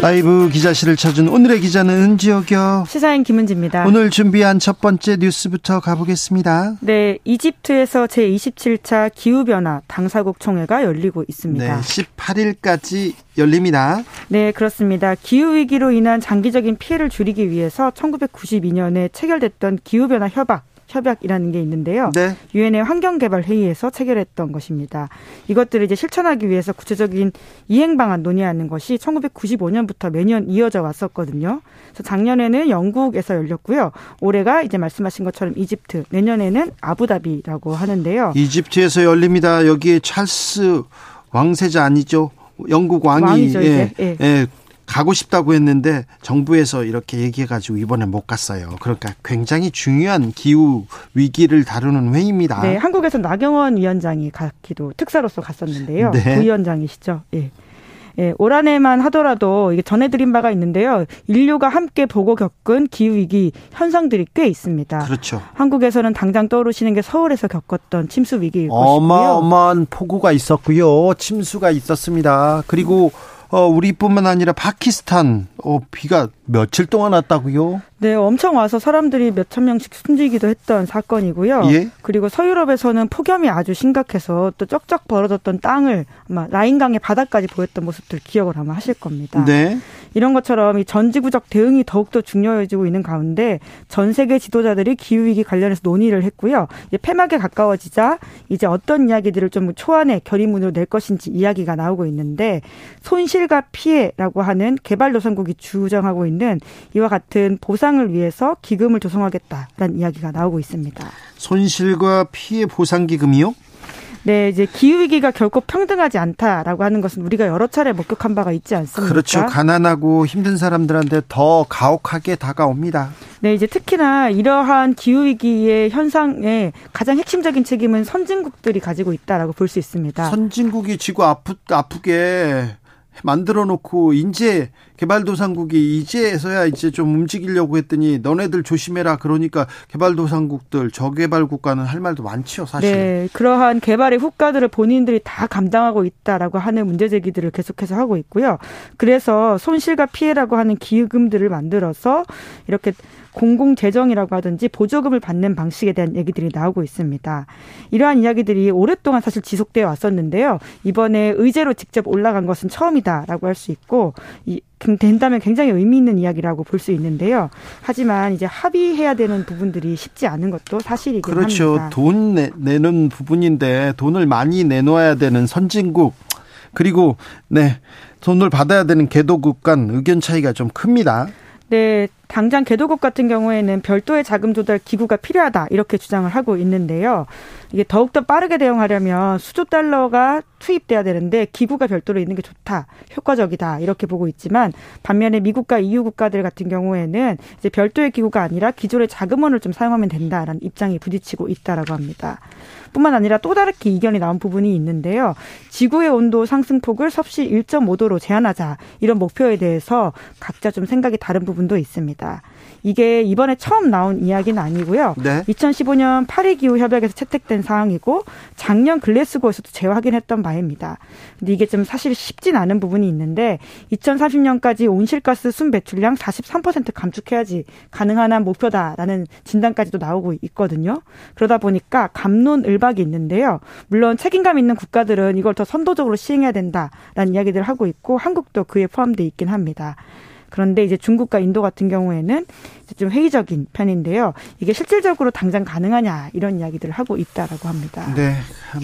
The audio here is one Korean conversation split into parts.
라이브 기자실을 찾은 오늘의 기자는 은지혁이요. 시사인 김은지입니다. 오늘 준비한 첫 번째 뉴스부터 가보겠습니다. 네, 이집트에서 제27차 기후변화 당사국 총회가 열리고 있습니다. 네, 18일까지 열립니다. 네, 그렇습니다. 기후위기로 인한 장기적인 피해를 줄이기 위해서 1992년에 체결됐던 기후변화 협약 협약이라는 게 있는데요. 네. 유엔의 환경개발 회의에서 체결했던 것입니다. 이것들을 이제 실천하기 위해서 구체적인 이행 방안 논의하는 것이 1995년부터 매년 이어져 왔었거든요. 그래서 작년에는 영국에서 열렸고요. 올해가 이제 말씀하신 것처럼 이집트, 내년에는 아부다비라고 하는데요. 이집트에서 열립니다. 여기에 찰스 왕세자 아니죠? 영국 왕이 왕이죠, 예, 예. 예, 가고 싶다고 했는데 정부에서 이렇게 얘기해가지고 이번에 못 갔어요. 그러니까 굉장히 중요한 기후 위기를 다루는 회의입니다. 네, 한국에서 나경원 위원장이 가기도 특사로서 갔었는데요. 네. 부위원장이시죠. 예. 예, 올 한해만 하더라도 이게 전해드린 바가 있는데요. 인류가 함께 보고 겪은 기후 위기 현상들이 꽤 있습니다. 그렇죠. 한국에서는 당장 떠오르시는 게 서울에서 겪었던 침수 위기일 것이고요. 어마어마한 폭우가 있었고요. 침수가 있었습니다. 그리고 어, 우리뿐만 아니라 파키스탄 어, 비가 며칠 동안 왔다고요? 네, 엄청 와서 사람들이 몇천 명씩 숨지기도 했던 사건이고요. 예? 그리고 서유럽에서는 폭염이 아주 심각해서 또 쩍쩍 벌어졌던 땅을 아마 라인강의 바닥까지 보였던 모습들 기억을 아마 하실 겁니다. 네. 이런 것처럼 이 전지구적 대응이 더욱더 중요해지고 있는 가운데 전 세계 지도자들이 기후 위기 관련해서 논의를 했고요. 이제 폐막에 가까워지자 이제 어떤 이야기들을 좀 초안의 결의문으로 낼 것인지 이야기가 나오고 있는데 손실과 피해라고 하는 개발도상국이 주장하고 있는 이와 같은 보상을 위해서 기금을 조성하겠다라는 이야기가 나오고 있습니다. 손실과 피해 보상 기금이요? 네, 이제 기후 위기가 결코 평등하지 않다라고 하는 것은 우리가 여러 차례 목격한 바가 있지 않습니까? 그렇죠. 가난하고 힘든 사람들한테 더 가혹하게 다가옵니다. 네, 이제 특히나 이러한 기후 위기의 현상에 가장 핵심적인 책임은 선진국들이 가지고 있다라고 볼 수 있습니다. 선진국이 지구 아프, 아프게 만들어 놓고 이제 개발도상국이 이제서야 이제 좀 움직이려고 했더니 너네들 조심해라 그러니까 개발도상국들 저개발 국가는 할 말도 많지요 사실. 네, 그러한 개발의 후과들을 본인들이 다 감당하고 있다라고 하는 문제 제기들을 계속해서 하고 있고요. 그래서 손실과 피해라고 하는 기금들을 만들어서 이렇게 공공 재정이라고 하든지 보조금을 받는 방식에 대한 얘기들이 나오고 있습니다. 이러한 이야기들이 오랫동안 사실 지속되어 왔었는데요. 이번에 의제로 직접 올라간 것은 처음이다라고 할 수 있고 이 된다면 굉장히 의미 있는 이야기라고 볼 수 있는데요. 하지만 이제 합의해야 되는 부분들이 쉽지 않은 것도 사실이긴 그렇죠. 합니다. 그렇죠. 돈 내, 내는 부분인데 돈을 많이 내놓아야 되는 선진국 그리고 네 돈을 받아야 되는 개도국 간 의견 차이가 좀 큽니다. 네, 당장 개도국 같은 경우에는 별도의 자금 조달 기구가 필요하다 이렇게 주장을 하고 있는데요. 이게 더욱더 빠르게 대응하려면 수조 달러가 투입돼야 되는데 기구가 별도로 있는 게 좋다, 효과적이다 이렇게 보고 있지만 반면에 미국과 EU 국가들 같은 경우에는 이제 별도의 기구가 아니라 기존의 자금원을 좀 사용하면 된다라는 입장이 부딪히고 있다라고 합니다. 뿐만 아니라 또 다르게 이견이 나온 부분이 있는데요. 지구의 온도 상승폭을 섭씨 1.5도로 제한하자 이런 목표에 대해서 각자 좀 생각이 다른 부분도 있습니다. 이게 이번에 처음 나온 이야기는 아니고요. 네. 2015년 파리 기후 협약에서 채택된 사항이고 작년 글래스고에서도 재확인했던 바입니다. 근데 이게 좀 사실 쉽진 않은 부분이 있는데 2030년까지 온실가스 순 배출량 43% 감축해야지 가능한 한 목표다라는 진단까지도 나오고 있거든요. 그러다 보니까 감론을박이 있는데요. 물론 책임감 있는 국가들은 이걸 더 선도적으로 시행해야 된다라는 이야기들을 하고 있고 한국도 그에 포함돼 있긴 합니다. 그런데 이제 중국과 인도 같은 경우에는 좀 회의적인 편인데요. 이게 실질적으로 당장 가능하냐 이런 이야기들을 하고 있다라고 합니다. 네,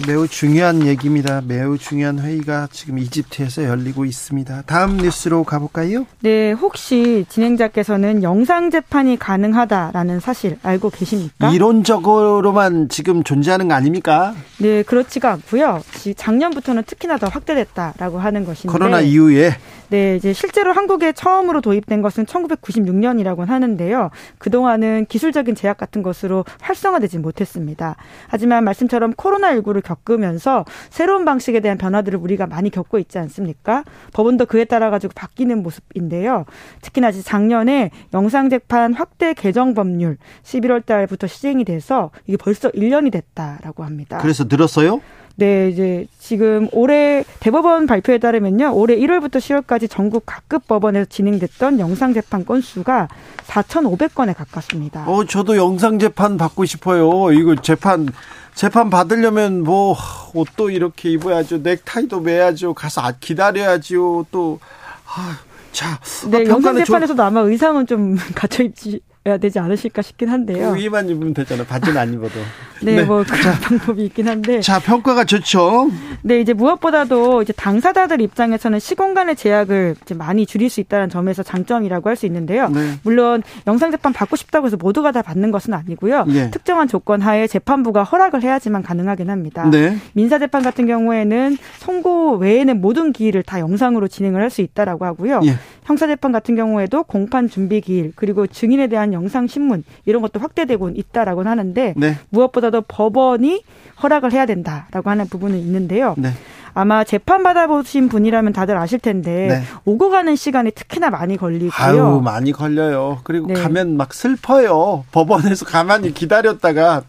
매우 중요한 얘기입니다. 매우 중요한 회의가 지금 이집트에서 열리고 있습니다. 다음 뉴스로 가볼까요? 네, 혹시 진행자께서는 영상 재판이 가능하다라는 사실 알고 계십니까? 이론적으로만 지금 존재하는 거 아닙니까? 네, 그렇지가 않고요. 작년부터는 특히나 더 확대됐다라고 하는 것인데 코로나 이후에 네, 이제 실제로 한국에 처음으로 도입된 것은 1996년이라고 하는데요. 그동안은 기술적인 제약 같은 것으로 활성화되지 못했습니다. 하지만 말씀처럼 코로나19를 겪으면서 새로운 방식에 대한 변화들을 우리가 많이 겪고 있지 않습니까? 법원도 그에 따라 가지고 바뀌는 모습인데요. 특히나 작년에 영상재판 확대 개정 법률 11월 달부터 시행이 돼서 이게 벌써 1년이 됐다라고 합니다. 그래서 늘었어요? 네, 이제 지금 올해 대법원 발표에 따르면요. 올해 1월부터 10월까지 전국 각급 법원에서 진행됐던 영상 재판 건수가 4,500건에 가깝습니다. 어, 저도 영상 재판 받고 싶어요. 이거 재판 재판 받으려면 뭐 옷도 이렇게 입어야죠. 넥타이도 매야죠. 가서 아, 기다려야죠. 또 아, 자, 네, 아, 영상 재판에서도 저... 아마 의상은 좀 갖춰 입지 해야 되지 않으실까 싶긴 한데요. 그 위만 입으면 되잖아요. 바지는 안 입어도. 네, 네, 뭐 그런 방법이 있긴 한데. 자, 평가가 좋죠. 네, 이제 무엇보다도 이제 당사자들 입장에서는 시공간의 제약을 이제 많이 줄일 수 있다는 점에서 장점이라고 할 수 있는데요. 네. 물론 영상 재판 받고 싶다고 해서 모두가 다 받는 것은 아니고요. 네. 특정한 조건 하에 재판부가 허락을 해야지만 가능하긴 합니다. 네. 민사 재판 같은 경우에는 선고 외에는 모든 기일을 다 영상으로 진행을 할 수 있다라고 하고요. 예. 형사 재판 같은 경우에도 공판 준비 기일 그리고 증인에 대한 영상 신문 이런 것도 확대되고 있다라고 하는데 네. 무엇보다도 법원이 허락을 해야 된다라고 하는 부분은 있는데요. 네. 아마 재판 받아보신 분이라면 다들 아실 텐데 네. 오고 가는 시간이 특히나 많이 걸리고요. 아유 많이 걸려요. 그리고 네. 가면 막 슬퍼요. 법원에서 가만히 기다렸다가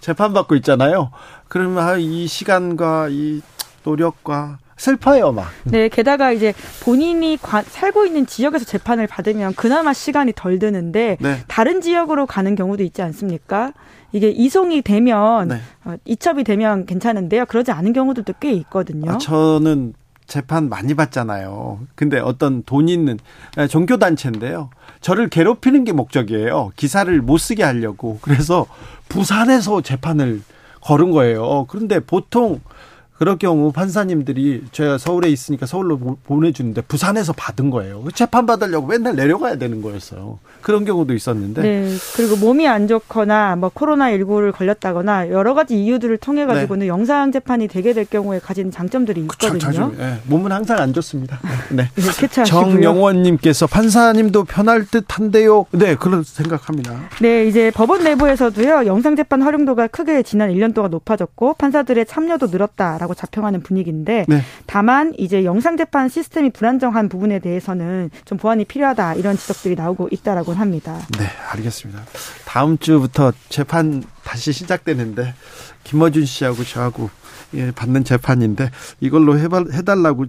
재판 받고 있잖아요. 그러면 아, 이 시간과 이 노력과 슬퍼요, 막. 네, 게다가 이제 본인이 관, 살고 있는 지역에서 재판을 받으면 그나마 시간이 덜 드는데 네. 다른 지역으로 가는 경우도 있지 않습니까? 이게 이송이 되면 네. 어, 이첩이 되면 괜찮은데요. 그러지 않은 경우들도 꽤 있거든요. 아, 저는 재판 많이 받잖아요. 근데 어떤 돈 있는 종교 단체인데요. 저를 괴롭히는 게 목적이에요. 기사를 못 쓰게 하려고. 그래서 부산에서 재판을 걸은 거예요. 그런데 보통 그럴 경우 판사님들이 제가 서울에 있으니까 서울로 보내주는데 부산에서 받은 거예요. 재판 받으려고 맨날 내려가야 되는 거였어요. 그런 경우도 있었는데. 네. 그리고 몸이 안 좋거나 뭐 코로나 19를 걸렸다거나 여러 가지 이유들을 통해 가지고는 네. 영상 재판이 되게 될 경우에 가진 장점들이 있거든요. 그쵸, 네. 몸은 항상 안 좋습니다. 네. 정영원님께서 판사님도 편할 듯한데요. 네, 그런 생각합니다. 네, 이제 법원 내부에서도요 영상 재판 활용도가 크게 지난 1년 동안 높아졌고 판사들의 참여도 늘었다. 라고 자평하는 분위기인데 네. 다만 이제 영상 재판 시스템이 불안정한 부분에 대해서는 좀 보완이 필요하다 이런 지적들이 나오고 있다라고 합니다. 네, 알겠습니다. 다음 주부터 재판 다시 시작되는데 김어준 씨하고 저하고 예, 받는 재판인데 이걸로 해발, 해달라고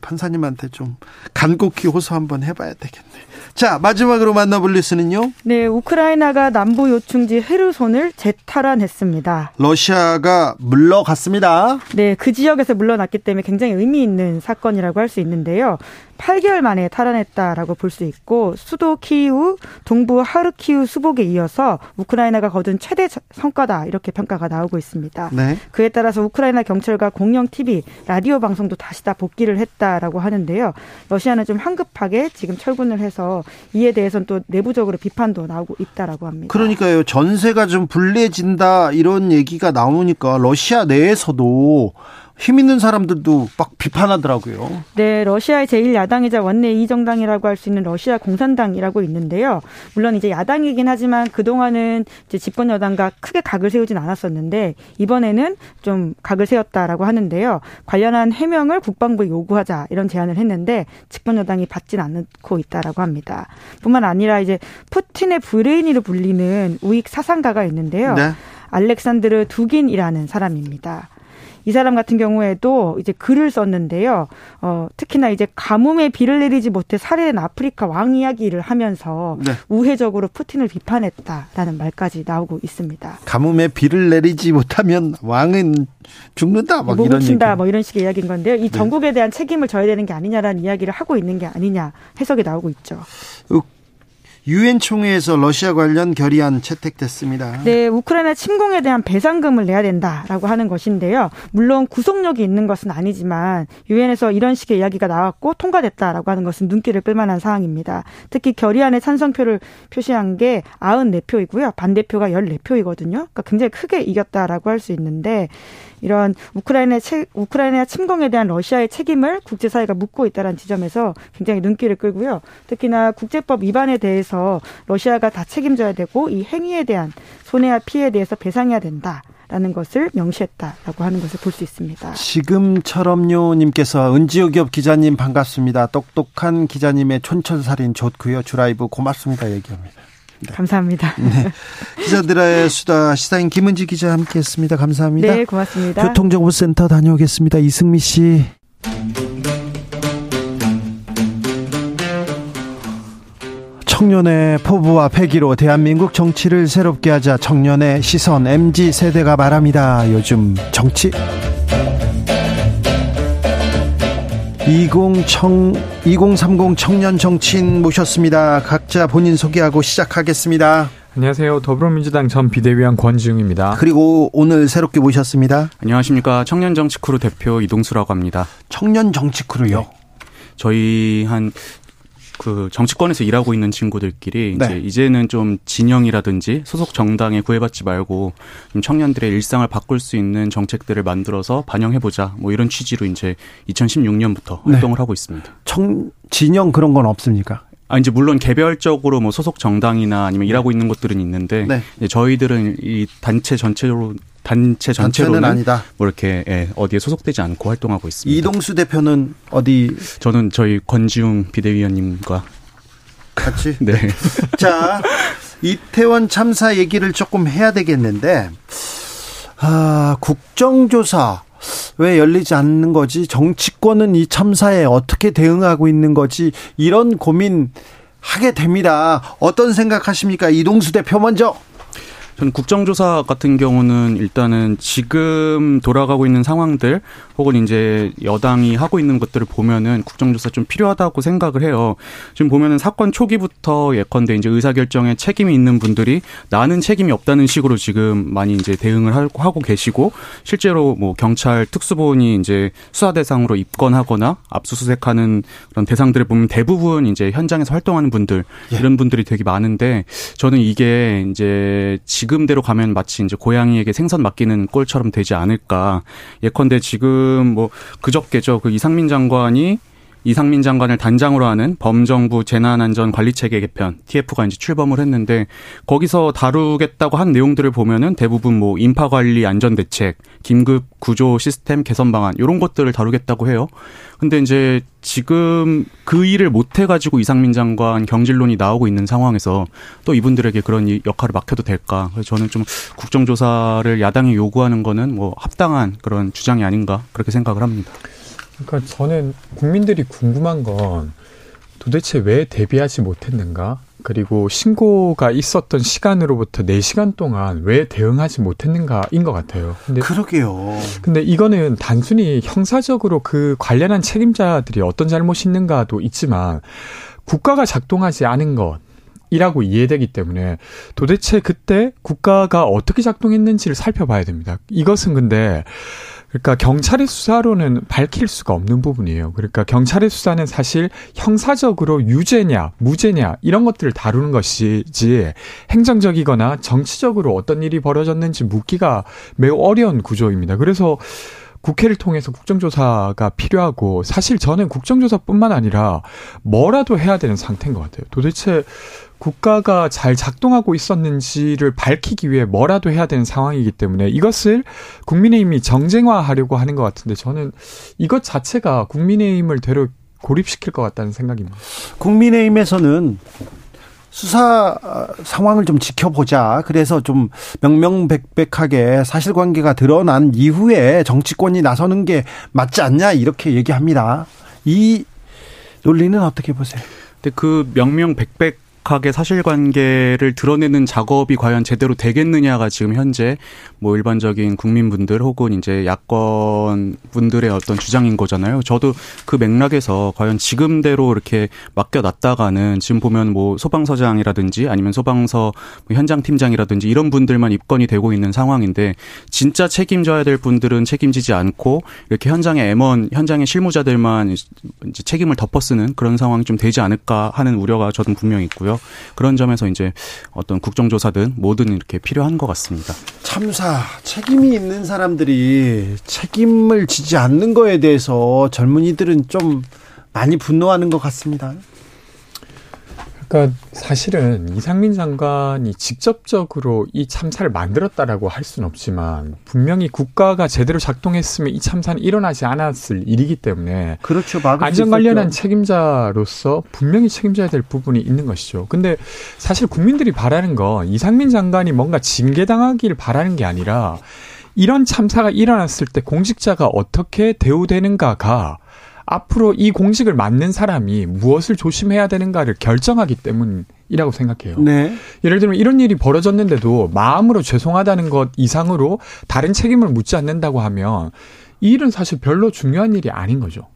판사님한테 좀 간곡히 호소 한번 해봐야 되겠네. 자 마지막으로 만나볼 뉴스는요. 네, 우크라이나가 남부 요충지 헤르손을 재탈환했습니다. 러시아가 물러갔습니다. 네, 그 지역에서 물러났기 때문에 굉장히 의미 있는 사건이라고 할 수 있는데요. 8개월 만에 탈환했다라고 볼 수 있고 수도 키이우, 동부 하르키우 수복에 이어서 우크라이나가 거둔 최대 성과다 이렇게 평가가 나오고 있습니다. 네. 그에 따라서 우크라이나 경찰과 공영 TV, 라디오 방송도 다시 다 복귀를 했다라고 하는데요. 러시아는 좀 황급하게 지금 철군을 해서 이에 대해서는 또 내부적으로 비판도 나오고 있다라고 합니다. 그러니까요. 전세가 좀 불리해진다 이런 얘기가 나오니까 러시아 내에서도 힘 있는 사람들도 막 비판하더라고요. 네, 러시아의 제1야당이자 원내 이정당이라고 할 수 있는 러시아 공산당이라고 있는데요. 물론 이제 야당이긴 하지만 그동안은 이제 집권 여당과 크게 각을 세우진 않았었는데 이번에는 좀 각을 세웠다라고 하는데요. 관련한 해명을 국방부에 요구하자 이런 제안을 했는데 집권 여당이 받진 않고 있다라고 합니다. 뿐만 아니라 이제 푸틴의 브레인으로 불리는 우익 사상가가 있는데요. 네. 알렉산드르 두긴이라는 사람입니다. 이 사람 같은 경우에도 이제 글을 썼는데요. 어, 특히나 이제 가뭄에 비를 내리지 못해 살해된 아프리카 왕 이야기를 하면서 네. 우회적으로 푸틴을 비판했다라는 말까지 나오고 있습니다. 가뭄에 비를 내리지 못하면 왕은 죽는다 막 이런 친다 뭐 이런 식의 이야기인 건데요. 이 네. 전국에 대한 책임을 져야 되는 게 아니냐라는 이야기를 하고 있는 게 아니냐 해석이 나오고 있죠. 유엔 총회에서 러시아 관련 결의안 채택됐습니다. 네, 우크라이나 침공에 대한 배상금을 내야 된다라고 하는 것인데요. 물론 구속력이 있는 것은 아니지만 유엔에서 이런 식의 이야기가 나왔고 통과됐다라고 하는 것은 눈길을 끌만한 사항입니다. 특히 결의안에 찬성표를 표시한 게 94표이고요. 반대표가 14표이거든요. 그러니까 굉장히 크게 이겼다라고 할 수 있는데 이런 우크라이나 우크라이나 침공에 대한 러시아의 책임을 국제사회가 묻고 있다는 지점에서 굉장히 눈길을 끌고요. 특히나 국제법 위반에 대해서 러시아가 다 책임져야 되고 이 행위에 대한 손해와 피해에 대해서 배상해야 된다. 라는 것을 명시했다라고 하는 것을 볼 수 있습니다. 지금처럼요 님께서 은지호 기업 기자님 반갑습니다. 똑똑한 기자님의 촌철살인 좋고요. 주라이브 고맙습니다. 얘기합니다. 네. 감사합니다. 네. 기자들의 수다 시사인 김은지 기자 함께했습니다. 감사합니다. 네, 고맙습니다. 교통정보센터 다녀오겠습니다. 이승미 씨. 청년의 포부와 패기로 대한민국 정치를 새롭게 하자 청년의 시선 MZ 세대가 말합니다. 요즘 정치 20 청, 2030 청년 정치인 모셨습니다. 각자 본인 소개하고 시작하겠습니다. 안녕하세요. 더불어민주당 전 비대위원 권지웅입니다. 그리고 오늘 새롭게 모셨습니다. 안녕하십니까. 청년 정치크루 대표 이동수라고 합니다. 청년 정치크루요? 네. 저희 한 그 정치권에서 일하고 있는 친구들끼리 네. 이제 이제는 좀 진영이라든지 소속 정당에 구애받지 말고 좀 청년들의 일상을 바꿀 수 있는 정책들을 만들어서 반영해 보자. 뭐 이런 취지로 이제 2016년부터 네. 활동을 하고 있습니다. 청 진영 그런 건 없습니까? 아 이제 물론 개별적으로 뭐 소속 정당이나 아니면 일하고 있는 곳들은 있는데 네. 저희들은 이 단체 전체로 단체 전체로는 아니다. 뭐 이렇게 예, 어디에 소속되지 않고 활동하고 있습니다. 이동수 대표는 어디? 저는 저희 권지웅 비대위원님과 같이. 네. 자 이태원 참사 얘기를 조금 해야 되겠는데 아 국정조사 왜 열리지 않는 거지? 정치권은 이 참사에 어떻게 대응하고 있는 거지? 이런 고민 하게 됩니다. 어떤 생각하십니까? 이동수 대표 먼저. 저는 국정조사 같은 경우는 일단은 지금 돌아가고 있는 상황들 혹은 이제 여당이 하고 있는 것들을 보면은 국정조사 좀 필요하다고 생각을 해요. 지금 보면은 사건 초기부터 예컨대 이제 의사결정에 책임이 있는 분들이 나는 책임이 없다는 식으로 지금 많이 이제 대응을 하고 계시고 실제로 뭐 경찰 특수본이 이제 수사 대상으로 입건하거나 압수수색하는 그런 대상들을 보면 대부분 이제 현장에서 활동하는 분들 예. 이런 분들이 되게 많은데 저는 이게 이제 지 금대로 가면 마치 이제 고양이에게 생선 맡기는 꼴처럼 되지 않을까. 예컨대 지금 뭐 그저께죠. 그 이상민 장관이 이상민 장관을 단장으로 하는 범정부 재난안전관리체계 개편 TF가 이제 출범을 했는데 거기서 다루겠다고 한 내용들을 보면은 대부분 뭐 인파관리 안전대책, 긴급 구조 시스템 개선 방안 이런 것들을 다루겠다고 해요. 근데 이제 지금 그 일을 못 해가지고 이상민 장관 경질론이 나오고 있는 상황에서 또 이분들에게 그런 역할을 맡겨도 될까? 그래서 저는 좀 국정조사를 야당이 요구하는 거는 뭐 합당한 그런 주장이 아닌가 그렇게 생각을 합니다. 그러니까 저는 국민들이 궁금한 건 도대체 왜 대비하지 못했는가? 그리고 신고가 있었던 시간으로부터 4시간 동안 왜 대응하지 못했는가인 것 같아요. 근데 그러게요. 근데 이거는 단순히 형사적으로 그 관련한 책임자들이 어떤 잘못이 있는가도 있지만 국가가 작동하지 않은 것 이라고 이해되기 때문에 도대체 그때 국가가 어떻게 작동했는지를 살펴봐야 됩니다. 이것은 근데 그러니까 경찰의 수사로는 밝힐 수가 없는 부분이에요. 그러니까 경찰의 수사는 사실 형사적으로 유죄냐, 무죄냐 이런 것들을 다루는 것이지 행정적이거나 정치적으로 어떤 일이 벌어졌는지 묻기가 매우 어려운 구조입니다. 그래서 국회를 통해서 국정조사가 필요하고 사실 저는 국정조사뿐만 아니라 뭐라도 해야 되는 상태인 것 같아요. 도대체 국가가 잘 작동하고 있었는지를 밝히기 위해 뭐라도 해야 되는 상황이기 때문에 이것을 국민의힘이 정쟁화하려고 하는 것 같은데 저는 이것 자체가 국민의힘을 되려 고립시킬 것 같다는 생각입니다. 국민의힘에서는 수사 상황을 좀 지켜보자. 그래서 좀 명명백백하게 사실관계가 드러난 이후에 정치권이 나서는 게 맞지 않냐 이렇게 얘기합니다. 이 논리는 어떻게 보세요? 근데 그 명명백백 정확하게 사실관계를 드러내는 작업이 과연 제대로 되겠느냐가 지금 현재 뭐 일반적인 국민분들 혹은 이제 야권 분들의 어떤 주장인 거잖아요. 저도 그 맥락에서 과연 지금대로 이렇게 맡겨놨다가는 지금 보면 뭐 소방서장이라든지 아니면 소방서 뭐 현장 팀장이라든지 이런 분들만 입건이 되고 있는 상황인데 진짜 책임져야 될 분들은 책임지지 않고 이렇게 현장의 M1 현장의 실무자들만 이제 책임을 덮어쓰는 그런 상황이 좀 되지 않을까 하는 우려가 저는 분명히 있고요. 거죠. 그런 점에서 이제 어떤 국정조사든 뭐든 이렇게 필요한 것 같습니다. 참사 책임이 있는 사람들이 책임을 지지 않는 거에 대해서 젊은이들은 좀 많이 분노하는 것 같습니다. 그러니까 사실은 이상민 장관이 직접적으로 이 참사를 만들었다라고 할 수는 없지만 분명히 국가가 제대로 작동했으면 이 참사는 일어나지 않았을 일이기 때문에 그렇죠. 안전 관련한 책임자로서 분명히 책임져야 될 부분이 있는 것이죠. 근데 사실 국민들이 바라는 건 이상민 장관이 뭔가 징계당하기를 바라는 게 아니라 이런 참사가 일어났을 때 공직자가 어떻게 대우되는가가 앞으로 이 공직을 맡는 사람이 무엇을 조심해야 되는가를 결정하기 때문이라고 생각해요. 네. 예를 들면 이런 일이 벌어졌는데도 마음으로 죄송하다는 것 이상으로 다른 책임을 묻지 않는다고 하면 이 일은 사실 별로 중요한 일이 아닌 거죠.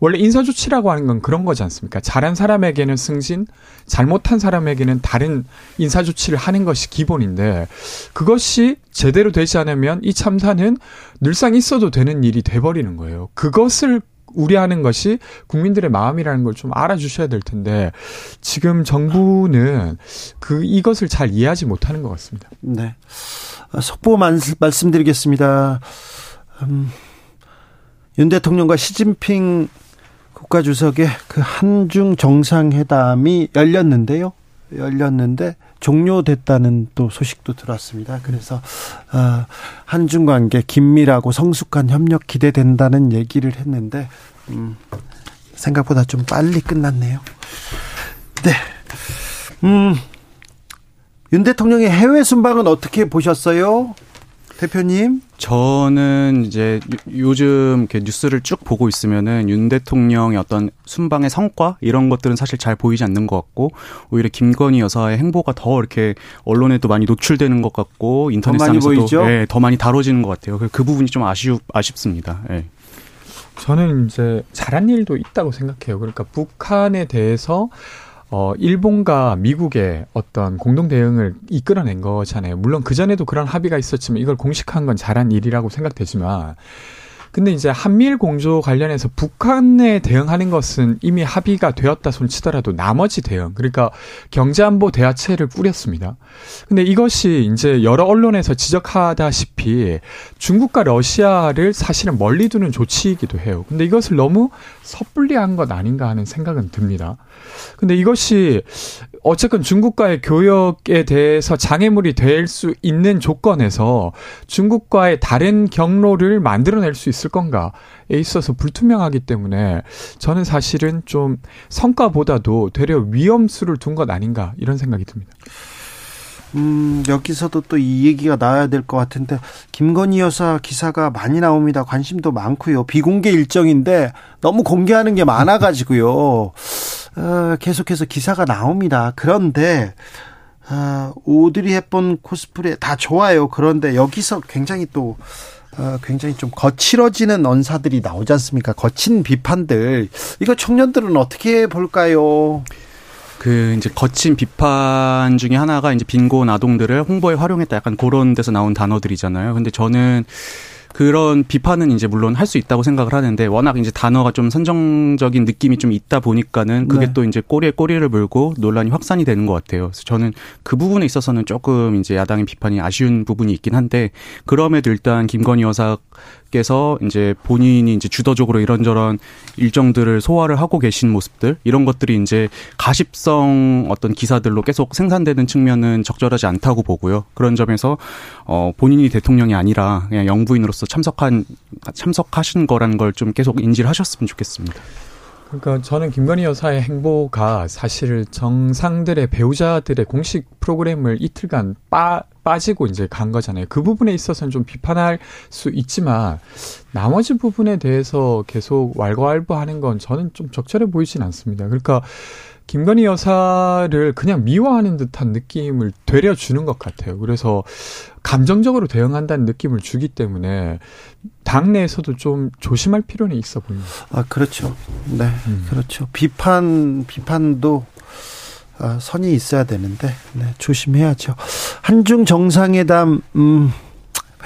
원래 인사조치라고 하는 건 그런 거지 않습니까? 잘한 사람에게는 승진, 잘못한 사람에게는 다른 인사조치를 하는 것이 기본인데, 그것이 제대로 되지 않으면 이 참사는 늘상 있어도 되는 일이 돼버리는 거예요. 그것을 우려하는 것이 국민들의 마음이라는 걸 좀 알아주셔야 될 텐데 지금 정부는 그 이것을 잘 이해하지 못하는 것 같습니다. 네. 속보 말씀드리겠습니다. 음, 윤 대통령과 시진핑 국가주석의 그 한중 정상회담이 열렸는데요. 열렸는데 종료됐다는 또 소식도 들었습니다. 그래서 어, 한중 관계 긴밀하고 성숙한 협력 기대된다는 얘기를 했는데 음, 생각보다 좀 빨리 끝났네요. 네. 음. 윤 대통령의 해외 순방은 어떻게 보셨어요? 대표님? 저는 이제 요즘 이렇게 뉴스를 쭉 보고 있으면은 윤 대통령의 어떤 순방의 성과 이런 것들은 사실 잘 보이지 않는 것 같고 오히려 김건희 여사의 행보가 더 이렇게 언론에도 많이 노출되는 것 같고 인터넷상에서도 더 많이, 예, 더 많이 다뤄지는 것 같아요. 그, 그 부분이 좀 아쉬 아쉽습니다. 예. 저는 이제 잘한 일도 있다고 생각해요. 그러니까 북한에 대해서 어, 일본과 미국의 어떤 공동 대응을 이끌어낸 거잖아요. 물론 그 전에도 그런 합의가 있었지만 이걸 공식한 건 잘한 일이라고 생각되지만 근데 이제 한미일 공조 관련해서 북한에 대응하는 것은 이미 합의가 되었다 손치더라도 나머지 대응, 그러니까 경제안보 대화체를 꾸렸습니다. 근데 이것이 이제 여러 언론에서 지적하다시피 중국과 러시아를 사실은 멀리 두는 조치이기도 해요. 근데 이것을 너무 섣불리 한 것 아닌가 하는 생각은 듭니다. 근데 이것이 어쨌건 중국과의 교역에 대해서 장애물이 될 수 있는 조건에서 중국과의 다른 경로를 만들어낼 수 있을 건가에 있어서 불투명하기 때문에 저는 사실은 좀 성과보다도 되려 위험수를 둔 것 아닌가 이런 생각이 듭니다. 음, 여기서도 또 이 얘기가 나와야 될 것 같은데, 김건희 여사 기사가 많이 나옵니다. 관심도 많고요. 비공개 일정인데, 너무 공개하는 게 많아가지고요. 어, 계속해서 기사가 나옵니다. 그런데, 어, 오드리 헵번 코스프레 다 좋아요. 그런데 여기서 굉장히 또, 어, 굉장히 좀 거칠어지는 언사들이 나오지 않습니까? 거친 비판들. 이거 청년들은 어떻게 볼까요? 그 이제 거친 비판 중에 하나가 이제 빈곤 아동들을 홍보에 활용했다 약간 그런 데서 나온 단어들이잖아요. 근데 저는 그런 비판은 이제 물론 할 수 있다고 생각을 하는데 워낙 이제 단어가 좀 선정적인 느낌이 좀 있다 보니까는 그게 네. 또 이제 꼬리에 꼬리를 물고 논란이 확산이 되는 것 같아요. 그래서 저는 그 부분에 있어서는 조금 이제 야당의 비판이 아쉬운 부분이 있긴 한데 그럼에도 일단 김건희 여사 께서 이제 본인이 이제 주도적으로 이런저런 일정들을 소화를 하고 계신 모습들 이런 것들이 이제 가십성 어떤 기사들로 계속 생산되는 측면은 적절하지 않다고 보고요. 그런 점에서 어 본인이 대통령이 아니라 그냥 영부인으로서 참석한 참석하신 거라는 걸좀 계속 인지를 하셨으면 좋겠습니다. 그러니까 저는 김건희 여사의 행보가 사실 정상들의 배우자들의 공식 프로그램을 이틀간 빠, 빠지고 이제 간 거잖아요. 그 부분에 있어서는 좀 비판할 수 있지만 나머지 부분에 대해서 계속 왈가왈부하는 건 저는 좀 적절해 보이진 않습니다. 그러니까 김건희 여사를 그냥 미워하는 듯한 느낌을 되려 주는 것 같아요. 그래서 감정적으로 대응한다는 느낌을 주기 때문에 당내에서도 좀 조심할 필요는 있어 보입니다. 아 그렇죠. 네, 음. 그렇죠. 비판 비판도 아, 선이 있어야 되는데 네, 조심해야죠. 한중 정상회담 음,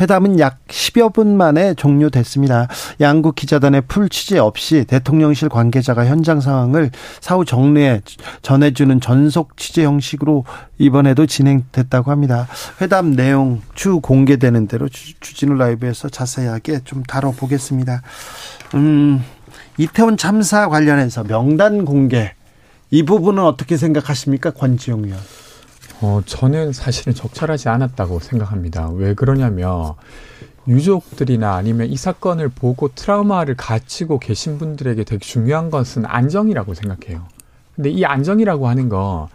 회담은 약 10여 분 만에 종료됐습니다. 양국 기자단의 풀 취재 없이 대통령실 관계자가 현장 상황을 사후 정례에 전해주는 전속 취재 형식으로 이번에도 진행됐다고 합니다. 회담 내용 추 공개되는 대로 주진우 라이브에서 자세하게 좀 다뤄보겠습니다. 음, 이태원 참사 관련해서 명단 공개 이 부분은 어떻게 생각하십니까, 권지용 의원? 어, 저는 사실은 적절하지 않았다고 생각합니다. 왜 그러냐면 유족들이나 아니면 이 사건을 보고 트라우마를 갖추고 계신 분들에게 되게 중요한 것은 안정이라고 생각해요. 근데 이 안정이라고 하는 거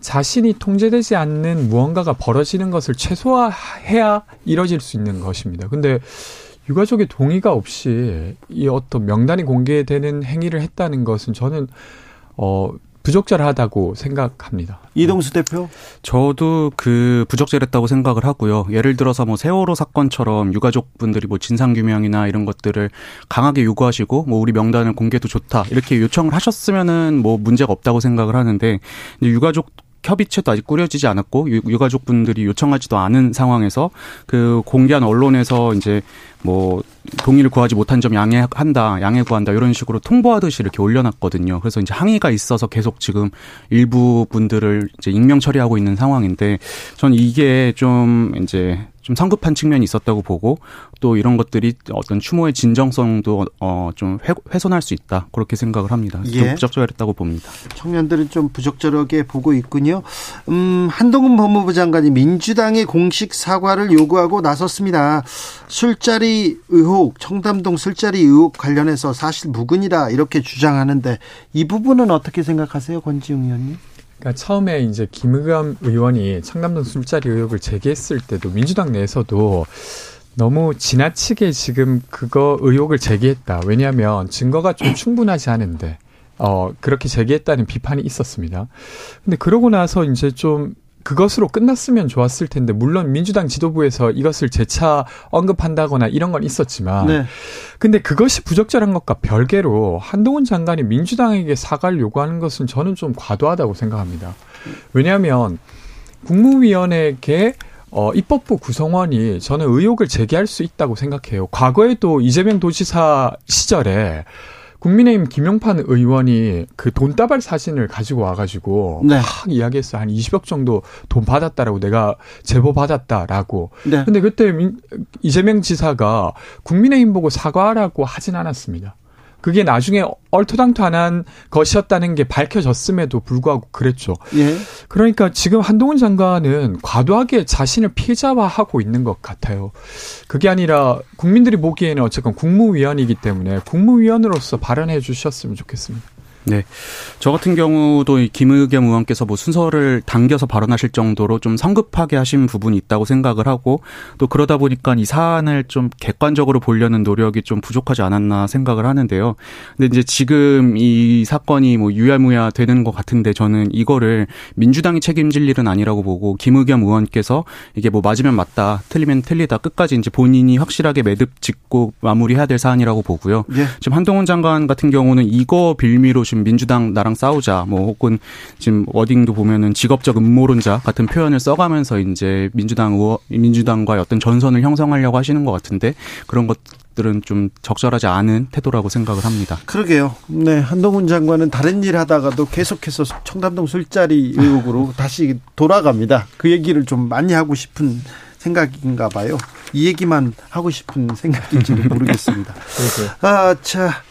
자신이 통제되지 않는 무언가가 벌어지는 것을 최소화해야 이뤄질 수 있는 것입니다. 근데 유가족의 동의가 없이 이 어떤 명단이 공개되는 행위를 했다는 것은 저는 어 부적절하다고 생각합니다. 이동수 대표? 저도 그 부적절했다고 생각을 하고요. 예를 들어서 뭐 세월호 사건처럼 유가족분들이 뭐 진상규명이나 이런 것들을 강하게 요구하시고 뭐 우리 명단을 공개도 좋다 이렇게 요청을 하셨으면은 뭐 문제가 없다고 생각을 하는데 유가족 협의체도 아직 꾸려지지 않았고 유가족분들이 요청하지도 않은 상황에서 그 공개한 언론에서 이제 뭐 동의를 구하지 못한 점 양해한다, 양해 구한다 이런 식으로 통보하듯이 이렇게 올려놨거든요. 그래서 이제 항의가 있어서 계속 지금 일부 분들을 이제 익명 처리하고 있는 상황인데 전 이게 좀 이제 좀 성급한 측면이 있었다고 보고 또 이런 것들이 어떤 추모의 진정성도 어좀 훼손할 수 있다 그렇게 생각을 합니다. 예. 좀 부적절했다고 봅니다. 청년들은 좀 부적절하게 보고 있군요. 음, 한동훈 법무부 장관이 민주당의 공식 사과를 요구하고 나섰습니다. 술자리 의혹, 청담동 술자리 의혹 관련해서 사실 무근이다 이렇게 주장하는데 이 부분은 어떻게 생각하세요, 권지웅 의원님? 그러니까 처음에 이제 김의겸 의원이 청담동 술자리 의혹을 제기했을 때도 민주당 내에서도 너무 지나치게 지금 그거 의혹을 제기했다. 왜냐하면 증거가 좀 충분하지 않은데 어 그렇게 제기했다는 비판이 있었습니다. 근데 그러고 나서 이제 좀 그것으로 끝났으면 좋았을 텐데 물론 민주당 지도부에서 이것을 재차 언급한다거나 이런 건 있었지만 네. 근데 그것이 부적절한 것과 별개로 한동훈 장관이 민주당에게 사과를 요구하는 것은 저는 좀 과도하다고 생각합니다. 왜냐하면 국무위원회에 어, 입법부 구성원이 저는 의혹을 제기할 수 있다고 생각해요. 과거에도 이재명 도지사 시절에 국민의힘 김용판 의원이 그 돈다발 사진을 가지고 와가지고 네. 막 이야기했어. 한 20억 정도 돈 받았다라고 내가 제보 받았다라고. 네. 근데 그때 이재명 지사가 국민의힘 보고 사과하라고 하진 않았습니다. 그게 나중에 얼토당토안한 것이었다는 게 밝혀졌음에도 불구하고 그랬죠. 예. 그러니까 지금 한동훈 장관은 과도하게 자신을 피해자화하고 있는 것 같아요. 그게 아니라 국민들이 보기에는 어쨌건 국무위원이기 때문에 국무위원으로서 발언해 주셨으면 좋겠습니다. 네. 저 같은 경우도 김의겸 의원께서 뭐 순서를 당겨서 발언하실 정도로 좀 성급하게 하신 부분이 있다고 생각을 하고 또 그러다 보니까 이 사안을 좀 객관적으로 보려는 노력이 좀 부족하지 않았나 생각을 하는데요. 근데 이제 지금 이 사건이 뭐 유야무야 되는 것 같은데 저는 이거를 민주당이 책임질 일은 아니라고 보고 김의겸 의원께서 이게 뭐 맞으면 맞다, 틀리면 틀리다 끝까지 이제 본인이 확실하게 매듭 짓고 마무리해야 될 사안이라고 보고요. 예. 지금 한동훈 장관 같은 경우는 이거 빌미로 지금 민주당 나랑 싸우자 뭐 혹은 지금 워딩도 보면은 직업적 음모론자 같은 표현을 써가면서 이제 민주당 의원 민주당과의 어떤 전선을 형성하려고 하시는 것 같은데 그런 것 들은 좀 적절하지 않은 태도라고 생각을 합니다. 그러게요. 네, 한동훈 장관은 다른 일 하다가도 계속해서 청담동 술자리 의혹으로 다시 돌아갑니다. 그 얘기를 좀 많이 하고 싶은 생각인가 봐요. 이 얘기만 하고 싶은 생각인지는 모르겠습니다. 아, 자.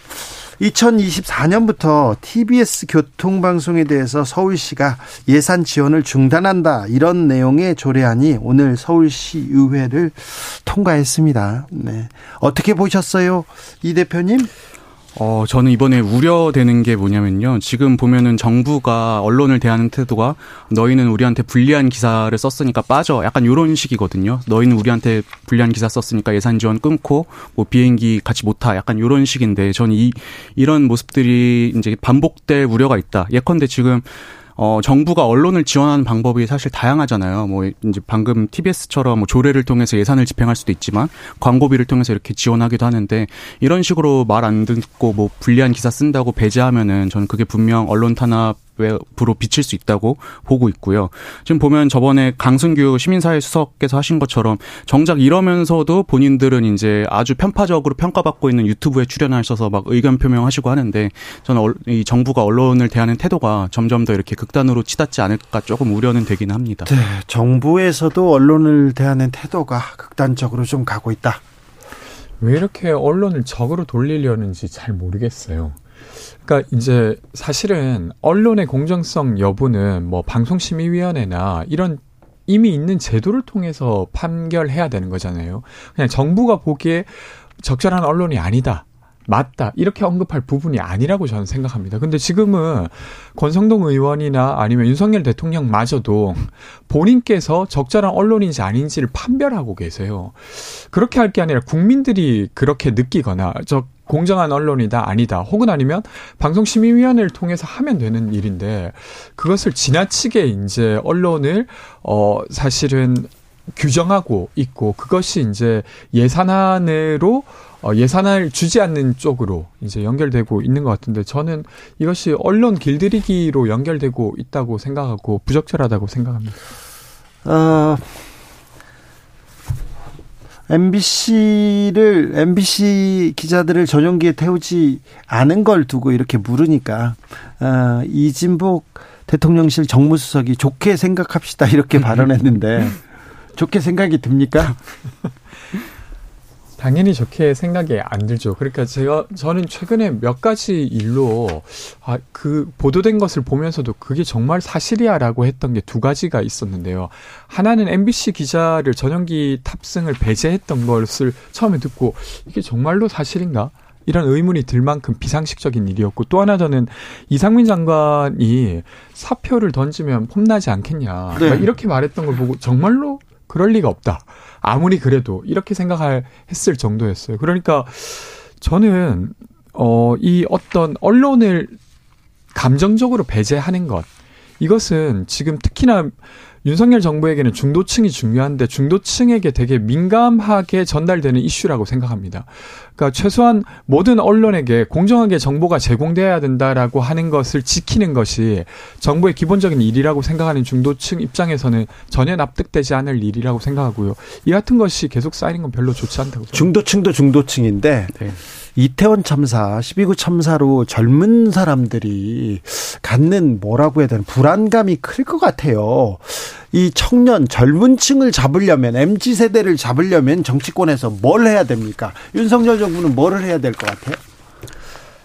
2024년부터 TBS 교통방송에 대해서 서울시가 예산 지원을 중단한다. 이런 내용의 조례안이 오늘 서울시 의회를 통과했습니다. 네. 어떻게 보셨어요? 이 대표님? 어, 저는 이번에 우려되는 게 뭐냐면요. 지금 보면은 정부가 언론을 대하는 태도가 너희는 우리한테 불리한 기사를 썼으니까 빠져. 약간 요런 식이거든요. 너희는 우리한테 불리한 기사 썼으니까 예산 지원 끊고 뭐 비행기 같이 못 타. 약간 요런 식인데 저는 이, 이런 모습들이 이제 반복될 우려가 있다. 예컨대 지금 어, 정부가 언론을 지원하는 방법이 사실 다양하잖아요. 뭐, 이제 방금 TBS처럼 뭐 조례를 통해서 예산을 집행할 수도 있지만 광고비를 통해서 이렇게 지원하기도 하는데 이런 식으로 말 안 듣고 뭐 불리한 기사 쓴다고 배제하면은 저는 그게 분명 언론 탄압 외부로 비칠 수 있다고 보고 있고요. 지금 보면 저번에 강승규 시민사회 수석께서 하신 것처럼 정작 이러면서도 본인들은 이제 아주 편파적으로 평가받고 있는 유튜브에 출연하셔서 막 의견 표명하시고 하는데 저는 이 정부가 언론을 대하는 태도가 점점 더 이렇게 극단으로 치닫지 않을까 조금 우려는 되긴 합니다. 네, 정부에서도 언론을 대하는 태도가 극단적으로 좀 가고 있다. 왜 이렇게 언론을 적으로 돌리려는지 잘 모르겠어요. 그러니까 이제 사실은 언론의 공정성 여부는 뭐 방송심의위원회나 이런 이미 있는 제도를 통해서 판결해야 되는 거잖아요. 그냥 정부가 보기에 적절한 언론이 아니다. 맞다. 이렇게 언급할 부분이 아니라고 저는 생각합니다. 근데 지금은 권성동 의원이나 아니면 윤석열 대통령마저도 본인께서 적절한 언론인지 아닌지를 판별하고 계세요. 그렇게 할 게 아니라 국민들이 그렇게 느끼거나 저 공정한 언론이다 아니다 혹은 아니면 방송심의위원회를 통해서 하면 되는 일인데 그것을 지나치게 이제 언론을 어 사실은 규정하고 있고 그것이 이제 예산안으로 어, 예산을 주지 않는 쪽으로 이제 연결되고 있는 것 같은데 저는 이것이 언론 길들이기로 연결되고 있다고 생각하고 부적절하다고 생각합니다. 어, MBC를 MBC 기자들을 전용기에 태우지 않은 걸 두고 이렇게 물으니까 어, 이진복 대통령실 정무수석이 좋게 생각합시다 이렇게 발언했는데 좋게 생각이 듭니까? 당연히 좋게 생각이 안 들죠. 그러니까 제가 저는 최근에 몇 가지 일로 아, 그 보도된 것을 보면서도 그게 정말 사실이야라고 했던 게 두 가지가 있었는데요. 하나는 MBC 기자를 전용기 탑승을 배제했던 것을 처음에 듣고 이게 정말로 사실인가? 이런 의문이 들 만큼 비상식적인 일이었고 또 하나 저는 이상민 장관이 사표를 던지면 폼나지 않겠냐 네. 이렇게 말했던 걸 보고 정말로 그럴 리가 없다. 아무리 그래도 이렇게 생각할 했을 정도였어요. 그러니까 저는 어 이 어떤 언론을 감정적으로 배제하는 것 이것은 지금 특히나 윤석열 정부에게는 중도층이 중요한데 중도층에게 되게 민감하게 전달되는 이슈라고 생각합니다. 그러니까 최소한 모든 언론에게 공정하게 정보가 제공돼야 된다라고 하는 것을 지키는 것이 정부의 기본적인 일이라고 생각하는 중도층 입장에서는 전혀 납득되지 않을 일이라고 생각하고요. 이 같은 것이 계속 쌓이는 건 별로 좋지 않다고 생각합니다. 중도층도 중도층인데 네. 이태원 참사, 12구 참사로 젊은 사람들이 갖는 뭐라고 해야 되나 불안감이 클 것 같아요. 이 청년 젊은 층을 잡으려면 MZ 세대를 잡으려면 정치권에서 뭘 해야 됩니까? 윤석열 정부는 뭐를 해야 될 것 같아요?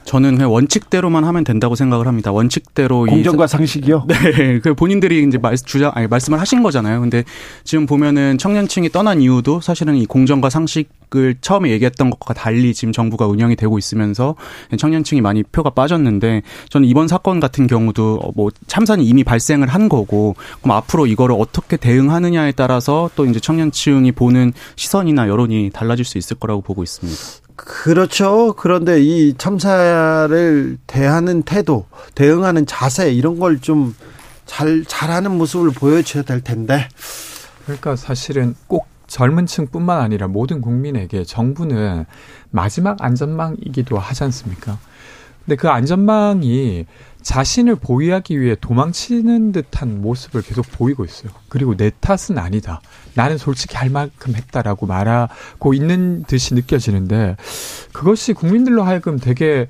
저는 그냥 원칙대로만 하면 된다고 생각을 합니다. 원칙대로 공정과 상식이요? 네, 그 본인들이 이제 말 주장 아니 말씀을 하신 거잖아요. 근데 지금 보면은 청년층이 떠난 이유도 사실은 이 공정과 상식을 처음에 얘기했던 것과 달리 지금 정부가 운영이 되고 있으면서 청년층이 많이 표가 빠졌는데 저는 이번 사건 같은 경우도 뭐 참사는 이미 발생을 한 거고 그럼 앞으로 이거를 어떻게 대응하느냐에 따라서 또 이제 청년층이 보는 시선이나 여론이 달라질 수 있을 거라고 보고 있습니다. 그렇죠. 그런데 이 참사를 대하는 태도, 대응하는 자세 이런 걸 좀 잘 잘하는 모습을 보여줘야 될 텐데. 그러니까 사실은 꼭 젊은 층뿐만 아니라 모든 국민에게 정부는 마지막 안전망이기도 하지 않습니까? 근데 그 안전망이 자신을 보위하기 위해 도망치는 듯한 모습을 계속 보이고 있어요. 그리고 내 탓은 아니다. 나는 솔직히 할 만큼 했다라고 말하고 있는 듯이 느껴지는데 그것이 국민들로 하여금 되게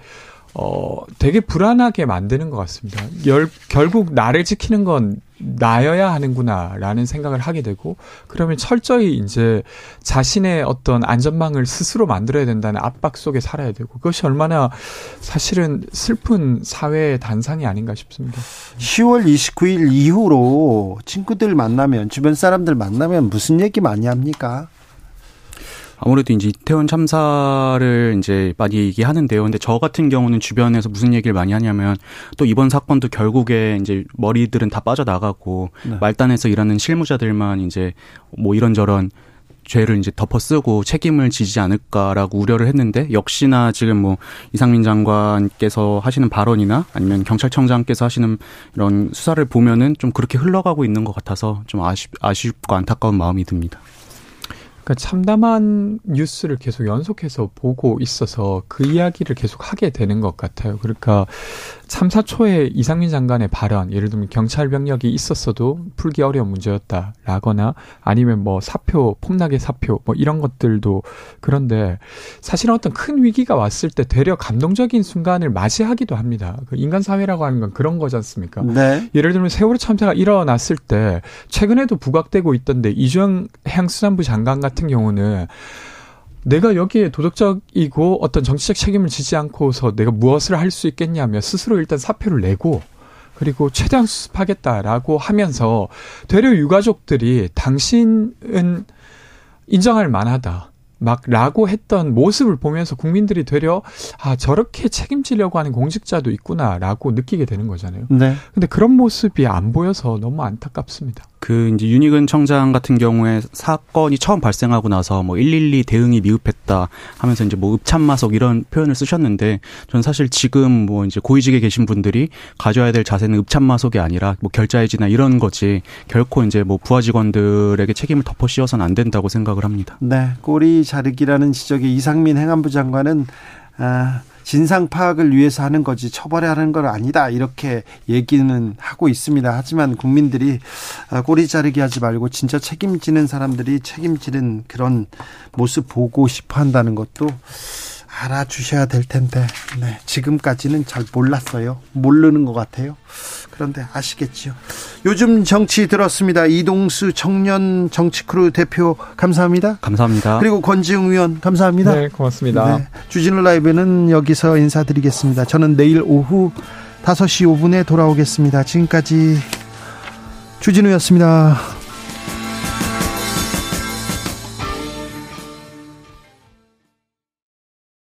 어, 되게 불안하게 만드는 것 같습니다. 열, 결국 나를 지키는 건 나여야 하는구나라는 생각을 하게 되고 그러면 철저히 이제 자신의 어떤 안전망을 스스로 만들어야 된다는 압박 속에 살아야 되고 그것이 얼마나 사실은 슬픈 사회의 단상이 아닌가 싶습니다. 10월 29일 이후로 친구들 만나면 주변 사람들 만나면 무슨 얘기 많이 합니까? 아무래도 이제 이태원 참사를 이제 많이 얘기하는데요. 근데 저 같은 경우는 주변에서 무슨 얘기를 많이 하냐면 또 이번 사건도 결국에 이제 머리들은 다 빠져나가고 네. 말단에서 일하는 실무자들만 이제 뭐 이런저런 죄를 이제 덮어 쓰고 책임을 지지 않을까라고 우려를 했는데 역시나 지금 뭐 이상민 장관께서 하시는 발언이나 아니면 경찰청장께서 하시는 이런 수사를 보면은 좀 그렇게 흘러가고 있는 것 같아서 좀 아쉽, 아쉽고 안타까운 마음이 듭니다. 그러니까 참담한 뉴스를 계속 연속해서 보고 있어서 그 이야기를 계속 하게 되는 것 같아요. 그러니까 참사 초에 이상민 장관의 발언, 예를 들면 경찰 병력이 있었어도 풀기 어려운 문제였다라거나 아니면 뭐 사표, 폭락의 사표, 뭐 이런 것들도 그런데 사실은 어떤 큰 위기가 왔을 때 되려 감동적인 순간을 맞이하기도 합니다. 그 인간 사회라고 하는 건 그런 거지 않습니까? 네. 예를 들면 세월호 참사가 일어났을 때 최근에도 부각되고 있던데 이주영 해양수산부 장관 같은 경우는 내가 여기에 도덕적이고 어떤 정치적 책임을 지지 않고서 내가 무엇을 할 수 있겠냐며 스스로 일단 사표를 내고 그리고 최대한 수습하겠다라고 하면서 되려 유가족들이 당신은 인정할 만하다. 막 라고 했던 모습을 보면서 국민들이 되려 아 저렇게 책임지려고 하는 공직자도 있구나라고 느끼게 되는 거잖아요. 네. 근데 그런 모습이 안 보여서 너무 안타깝습니다. 그 이제 윤희근 청장 같은 경우에 사건이 처음 발생하고 나서 뭐 112 대응이 미흡했다 하면서 이제 뭐 읍참마속 이런 표현을 쓰셨는데 전 사실 지금 뭐 이제 고위직에 계신 분들이 가져야 될 자세는 읍참마속이 아니라 뭐 결자해지나 이런 거지 결코 이제 뭐 부하 직원들에게 책임을 덮어 씌워서는 안 된다고 생각을 합니다. 네. 꼬리 자르기라는 지적에 이상민 행안부 장관은 아 진상 파악을 위해서 하는 거지 처벌하는 건 아니다 이렇게 얘기는 하고 있습니다. 하지만 국민들이 아, 꼬리 자르기 하지 말고 진짜 책임지는 사람들이 책임지는 그런 모습 보고 싶어 한다는 것도 알아주셔야 될 텐데 네, 지금까지는 잘 몰랐어요. 모르는 것 같아요. 그런데 아시겠지요. 요즘 정치 들었습니다. 이동수 청년 정치크루 대표 감사합니다. 감사합니다. 그리고 권지웅 의원 감사합니다. 네, 고맙습니다. 네, 주진우 라이브는 여기서 인사드리겠습니다. 저는 내일 오후 5시 5분에 돌아오겠습니다. 지금까지 주진우였습니다.